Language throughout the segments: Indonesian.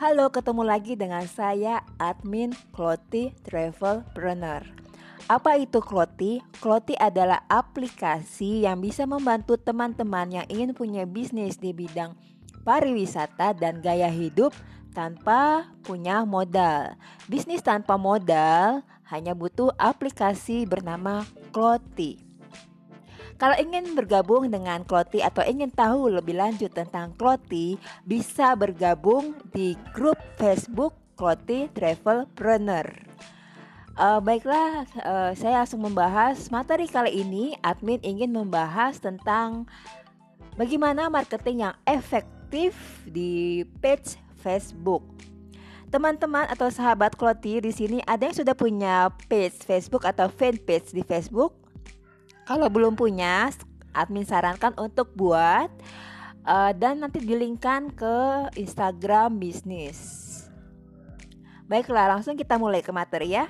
Halo, ketemu lagi dengan saya admin Kloti Travelpreneur. Apa itu Kloti? Kloti adalah aplikasi yang bisa membantu teman-teman yang ingin punya bisnis di bidang pariwisata dan gaya hidup tanpa punya modal. Bisnis tanpa modal hanya butuh aplikasi bernama Kloti. Kalau ingin bergabung dengan Kloti atau ingin tahu lebih lanjut tentang Kloti, bisa bergabung di grup Facebook Kloti Travelpreneur. Uh, baiklah, uh, saya langsung membahas materi kali ini. Admin ingin membahas tentang bagaimana marketing yang efektif di page Facebook. Teman-teman atau sahabat Kloti di sini ada yang sudah punya page Facebook atau fanpage di Facebook? Kalau belum punya, admin sarankan untuk buat uh, dan nanti dilingkan ke Instagram bisnis. Baiklah, langsung kita mulai ke materi ya.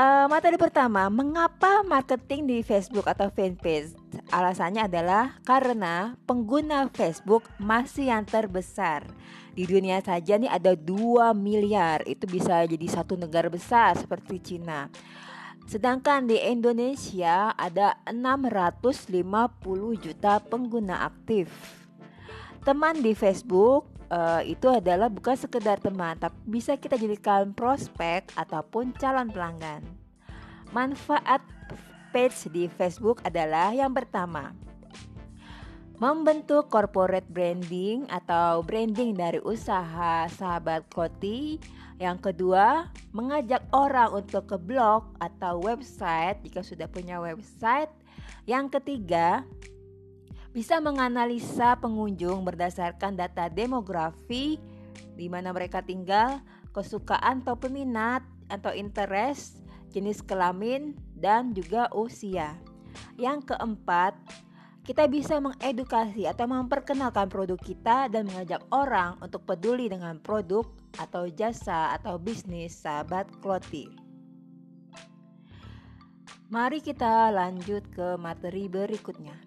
Uh, materi pertama, mengapa marketing di Facebook atau fanpage? Alasannya adalah karena pengguna Facebook masih yang terbesar. Di dunia saja nih ada 2 miliar, itu bisa jadi satu negara besar seperti Cina. Sedangkan di Indonesia ada 650 juta pengguna aktif. Teman di Facebook uh, itu adalah bukan sekedar teman, tapi bisa kita jadikan prospek ataupun calon pelanggan. Manfaat page di Facebook adalah yang pertama, membentuk corporate branding atau branding dari usaha sahabat Koti yang kedua, mengajak orang untuk ke blog atau website jika sudah punya website. Yang ketiga, bisa menganalisa pengunjung berdasarkan data demografi di mana mereka tinggal, kesukaan atau peminat atau interest, jenis kelamin, dan juga usia. Yang keempat, kita bisa mengedukasi atau memperkenalkan produk kita dan mengajak orang untuk peduli dengan produk atau jasa atau bisnis sahabat Kloti. Mari kita lanjut ke materi berikutnya.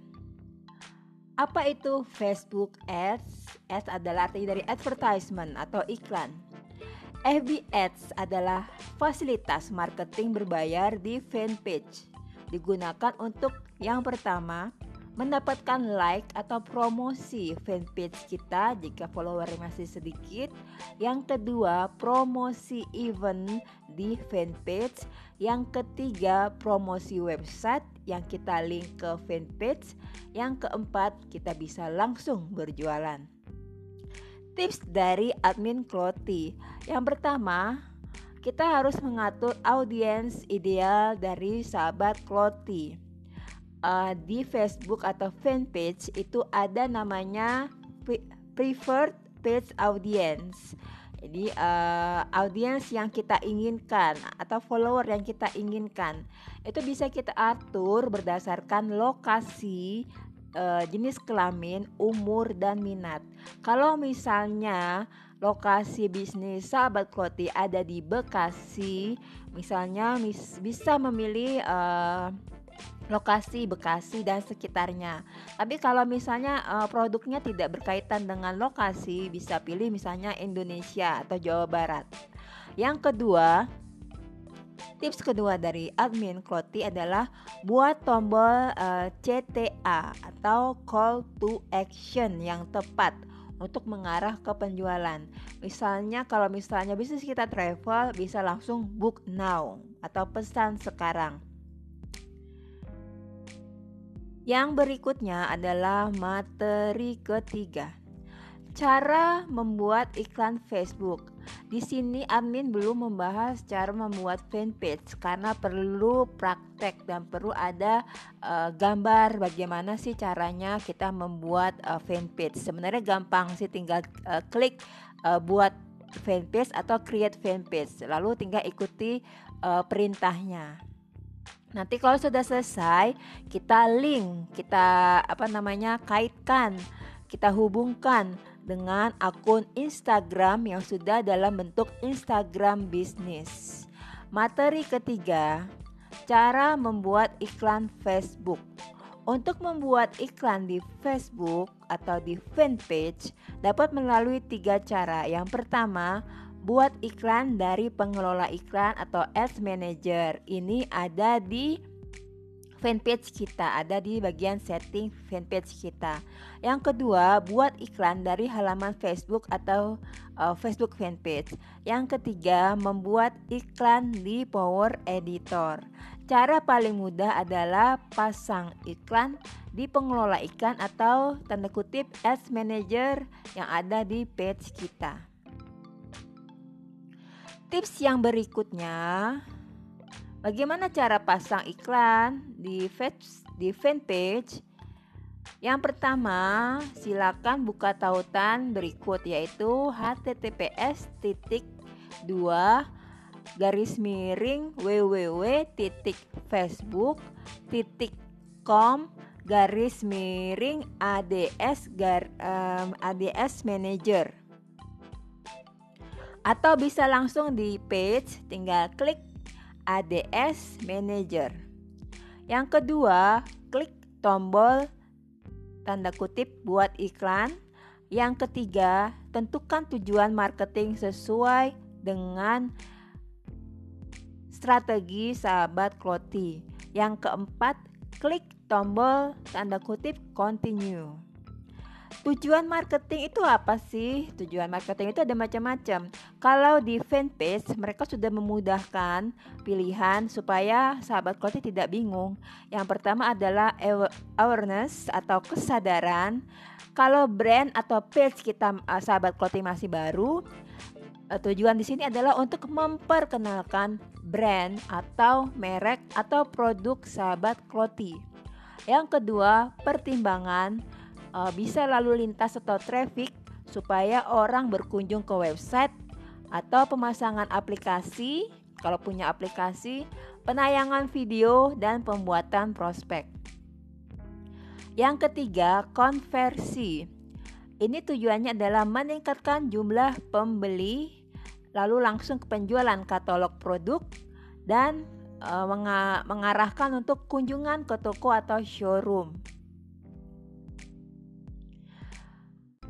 Apa itu Facebook Ads? Ads adalah arti dari advertisement atau iklan. FB Ads adalah fasilitas marketing berbayar di fanpage. Digunakan untuk yang pertama, mendapatkan like atau promosi fanpage kita jika follower masih sedikit. Yang kedua, promosi event di fanpage. Yang ketiga, promosi website yang kita link ke fanpage. Yang keempat, kita bisa langsung berjualan. Tips dari admin Kloti. Yang pertama, kita harus mengatur audiens ideal dari sahabat Kloti uh, di Facebook atau fanpage itu ada namanya preferred page audience. Jadi uh, audiens yang kita inginkan atau follower yang kita inginkan itu bisa kita atur berdasarkan lokasi, uh, jenis kelamin, umur dan minat. Kalau misalnya lokasi bisnis sahabat Kloti ada di Bekasi, misalnya mis bisa memilih uh, lokasi Bekasi dan sekitarnya. Tapi kalau misalnya uh, produknya tidak berkaitan dengan lokasi, bisa pilih misalnya Indonesia atau Jawa Barat. Yang kedua, tips kedua dari admin Kloti adalah buat tombol eh, CTA atau call to action yang tepat untuk mengarah ke penjualan. Misalnya kalau misalnya bisnis kita travel bisa langsung book now atau pesan sekarang. Yang berikutnya adalah materi ketiga. Cara membuat iklan Facebook. Di sini admin belum membahas cara membuat fanpage karena perlu praktek dan perlu ada uh, gambar bagaimana sih caranya kita membuat uh, fanpage. Sebenarnya gampang sih tinggal uh, klik uh, buat fanpage atau create fanpage lalu tinggal ikuti uh, perintahnya. Nanti kalau sudah selesai, kita link, kita apa namanya? kaitkan, kita hubungkan dengan akun Instagram yang sudah dalam bentuk Instagram bisnis. Materi ketiga, cara membuat iklan Facebook. Untuk membuat iklan di Facebook atau di fanpage dapat melalui tiga cara. Yang pertama, buat iklan dari pengelola iklan atau ads manager. Ini ada di fanpage kita, ada di bagian setting fanpage kita. Yang kedua, buat iklan dari halaman Facebook atau uh, Facebook fanpage. Yang ketiga, membuat iklan di Power Editor. Cara paling mudah adalah pasang iklan di pengelola iklan atau tanda kutip ads manager yang ada di page kita. Tips yang berikutnya, bagaimana cara pasang iklan di di fanpage? Yang pertama, silakan buka tautan berikut yaitu https titik dua garis miring www.facebook.com garis miring ads gar, um, ads manager atau bisa langsung di page tinggal klik ads manager yang kedua klik tombol tanda kutip buat iklan yang ketiga tentukan tujuan marketing sesuai dengan strategi sahabat Kloti. Yang keempat, klik tombol tanda kutip continue. Tujuan marketing itu apa sih? Tujuan marketing itu ada macam-macam. Kalau di fanpage mereka sudah memudahkan pilihan supaya sahabat Kloti tidak bingung. Yang pertama adalah awareness atau kesadaran. Kalau brand atau page kita eh, sahabat Kloti masih baru, Eh, tujuan di sini adalah untuk memperkenalkan brand atau merek atau produk sahabat Kloti. Yang kedua, pertimbangan uh, bisa lalu lintas atau traffic supaya orang berkunjung ke website atau pemasangan aplikasi, kalau punya aplikasi, penayangan video dan pembuatan prospek. Yang ketiga, konversi. Ini tujuannya adalah meningkatkan jumlah pembeli lalu langsung ke penjualan katalog produk dan e, mengarahkan untuk kunjungan ke toko atau showroom.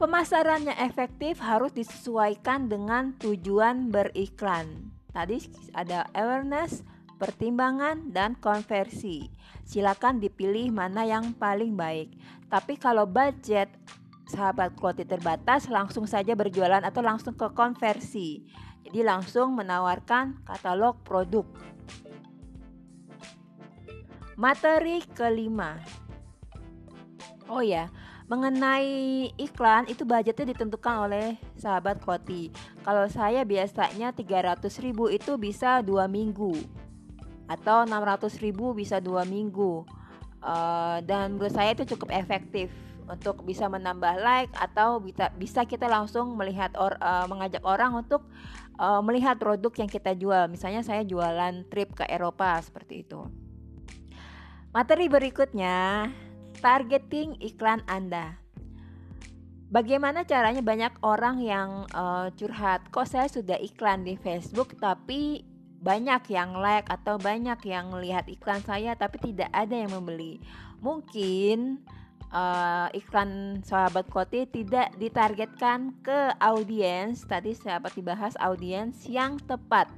Pemasarannya efektif harus disesuaikan dengan tujuan beriklan. Tadi ada awareness, pertimbangan, dan konversi. Silakan dipilih mana yang paling baik. Tapi kalau budget sahabat quality terbatas, langsung saja berjualan atau langsung ke konversi. Jadi langsung menawarkan katalog produk. Materi kelima. Oh ya, mengenai iklan itu budgetnya ditentukan oleh sahabat Koti. Kalau saya biasanya 300 ribu itu bisa dua minggu atau 600 ribu bisa dua minggu. Uh, dan menurut saya itu cukup efektif untuk bisa menambah like atau bisa kita langsung melihat or, uh, mengajak orang untuk uh, melihat produk yang kita jual. Misalnya saya jualan trip ke Eropa seperti itu. Materi berikutnya, targeting iklan Anda. Bagaimana caranya banyak orang yang uh, curhat, kok saya sudah iklan di Facebook tapi banyak yang like atau banyak yang lihat iklan saya tapi tidak ada yang membeli. Mungkin uh, iklan sahabat Koti tidak ditargetkan ke audiens tadi sahabat dibahas audiens yang tepat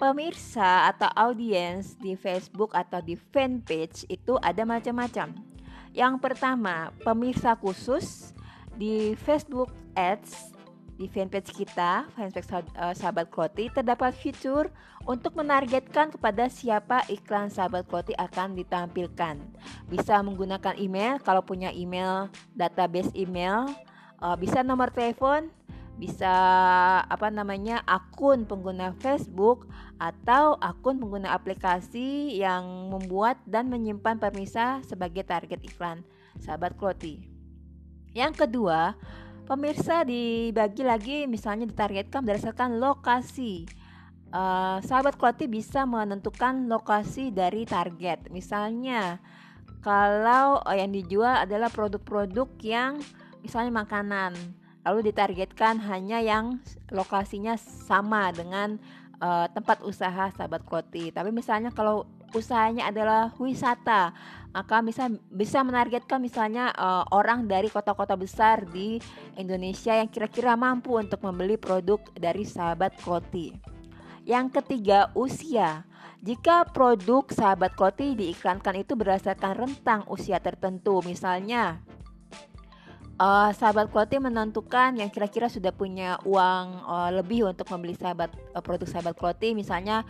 pemirsa atau audiens di Facebook atau di fanpage itu ada macam-macam yang pertama pemirsa khusus di Facebook Ads di fanpage kita, fanpage uh, sahabat Kloti, terdapat fitur untuk menargetkan kepada siapa iklan sahabat Kloti akan ditampilkan. Bisa menggunakan email kalau punya email, database email, uh, bisa nomor telepon, bisa apa namanya akun pengguna Facebook atau akun pengguna aplikasi yang membuat dan menyimpan permisa sebagai target iklan sahabat Kloti. Yang kedua, Pemirsa dibagi lagi misalnya ditargetkan berdasarkan lokasi. Uh, sahabat Kloti bisa menentukan lokasi dari target. Misalnya kalau yang dijual adalah produk-produk yang misalnya makanan, lalu ditargetkan hanya yang lokasinya sama dengan uh, tempat usaha sahabat Kloti. Tapi misalnya kalau usahanya adalah wisata, maka bisa bisa menargetkan misalnya uh, orang dari kota-kota besar di Indonesia yang kira-kira mampu untuk membeli produk dari sahabat Kloti. Yang ketiga, usia. Jika produk sahabat Kloti diiklankan itu berdasarkan rentang usia tertentu, misalnya uh, sahabat Kloti menentukan yang kira-kira sudah punya uang uh, lebih untuk membeli sahabat uh, produk sahabat Kloti misalnya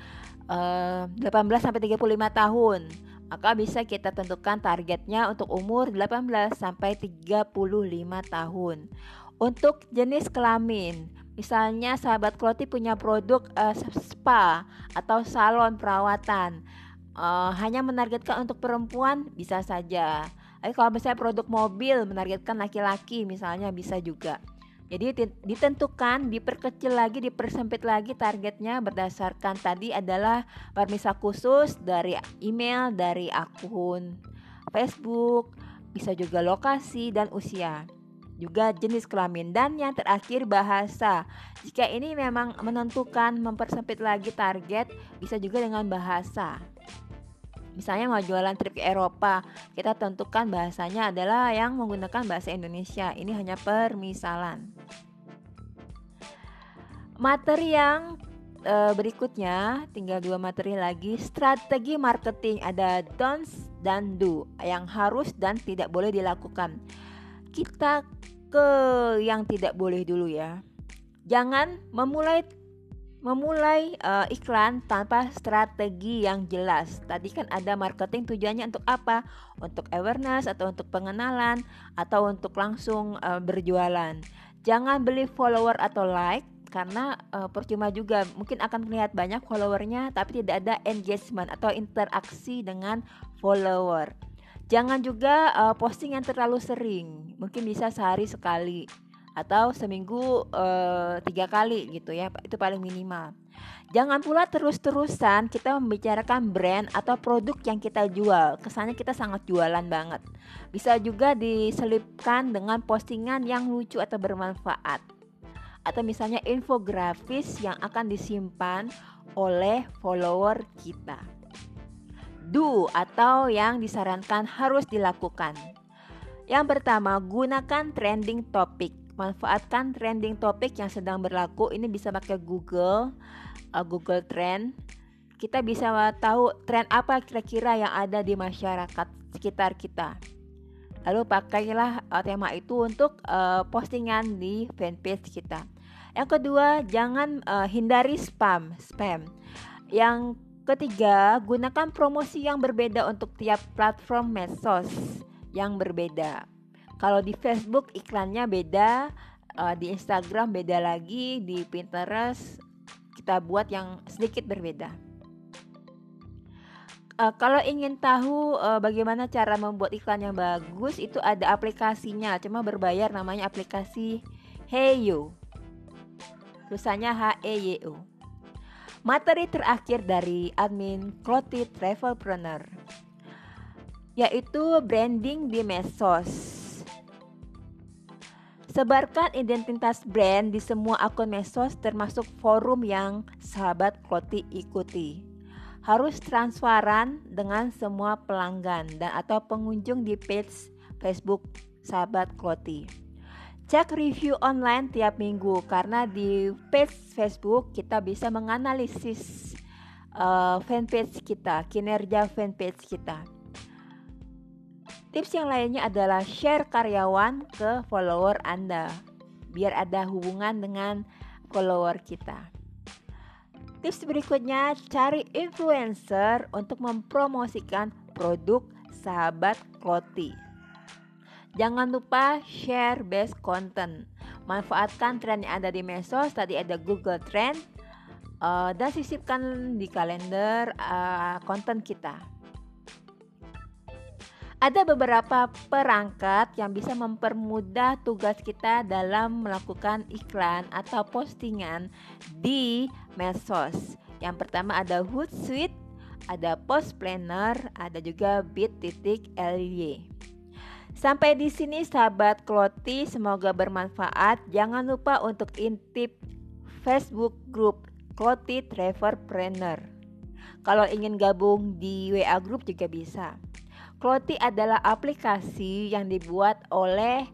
uh, 18 sampai 35 tahun. Maka bisa kita tentukan targetnya untuk umur 18 sampai 35 tahun. Untuk jenis kelamin misalnya sahabat Kloti punya produk uh, spa atau salon perawatan uh, hanya menargetkan untuk perempuan bisa saja tapi kalau misalnya produk mobil menargetkan laki-laki misalnya bisa juga. Jadi ditentukan, diperkecil lagi, dipersempit lagi targetnya berdasarkan tadi adalah permisa khusus dari email, dari akun Facebook, bisa juga lokasi dan usia juga jenis kelamin dan yang terakhir bahasa. Jika ini memang menentukan mempersempit lagi target bisa juga dengan bahasa. Misalnya mau jualan trip ke Eropa, kita tentukan bahasanya adalah yang menggunakan bahasa Indonesia. Ini hanya permisalan. Materi yang e, berikutnya, tinggal dua materi lagi. Strategi marketing ada don'ts dan do yang harus dan tidak boleh dilakukan. Kita ke yang tidak boleh dulu ya. Jangan memulai memulai uh, iklan tanpa strategi yang jelas. Tadi kan ada marketing tujuannya untuk apa? Untuk awareness atau untuk pengenalan atau untuk langsung uh, berjualan. Jangan beli follower atau like karena uh, percuma juga mungkin akan terlihat banyak followernya tapi tidak ada engagement atau interaksi dengan follower. Jangan juga uh, posting yang terlalu sering, mungkin bisa sehari sekali atau seminggu uh, tiga kali gitu ya itu paling minimal. Jangan pula terus-terusan kita membicarakan brand atau produk yang kita jual. Kesannya kita sangat jualan banget. Bisa juga diselipkan dengan postingan yang lucu atau bermanfaat. Atau misalnya infografis yang akan disimpan oleh follower kita. Do atau yang disarankan harus dilakukan. Yang pertama, gunakan trending topic manfaatkan trending topik yang sedang berlaku. Ini bisa pakai Google uh, Google Trend. Kita bisa tahu tren apa kira-kira yang ada di masyarakat sekitar kita. Lalu pakailah uh, tema itu untuk uh, postingan di fanpage kita. Yang kedua jangan uh, hindari spam spam. Yang ketiga gunakan promosi yang berbeda untuk tiap platform medsos yang berbeda kalau di Facebook iklannya beda, uh, di Instagram beda lagi, di Pinterest kita buat yang sedikit berbeda. Uh, kalau ingin tahu uh, bagaimana cara membuat iklan yang bagus, itu ada aplikasinya, cuma berbayar namanya aplikasi Heyo. Tulisannya H E Y O. Materi terakhir dari admin Clothing Travelpreneur yaitu branding di medsos. Sebarkan identitas brand di semua akun medsos termasuk forum yang sahabat Kloti ikuti. Harus transparan dengan semua pelanggan dan atau pengunjung di page Facebook sahabat Kloti. Cek review online tiap minggu karena di page Facebook kita bisa menganalisis uh, fanpage kita, kinerja fanpage kita. Tips yang lainnya adalah share karyawan ke follower Anda biar ada hubungan dengan follower kita. Tips berikutnya, cari influencer untuk mempromosikan produk sahabat Kloti. Jangan lupa share best content. Manfaatkan tren yang ada di medsos, tadi ada Google Trend, uh, dan sisipkan di kalender uh, konten kita. Ada beberapa perangkat yang bisa mempermudah tugas kita dalam melakukan iklan atau postingan di medsos. Yang pertama ada Hootsuite, ada Post Planner, ada juga bit.ly. Sampai di sini sahabat Kloti, semoga bermanfaat. Jangan lupa untuk intip Facebook group Kloti Planner. Kalau ingin gabung di WA Group juga bisa. Kloti adalah aplikasi yang dibuat oleh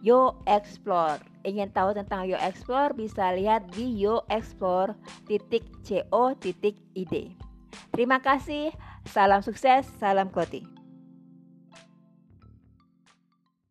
Yo Explore. Ingin tahu tentang Yo Explore bisa lihat di yoexplore.co.id. Terima kasih, salam sukses, salam Kloti.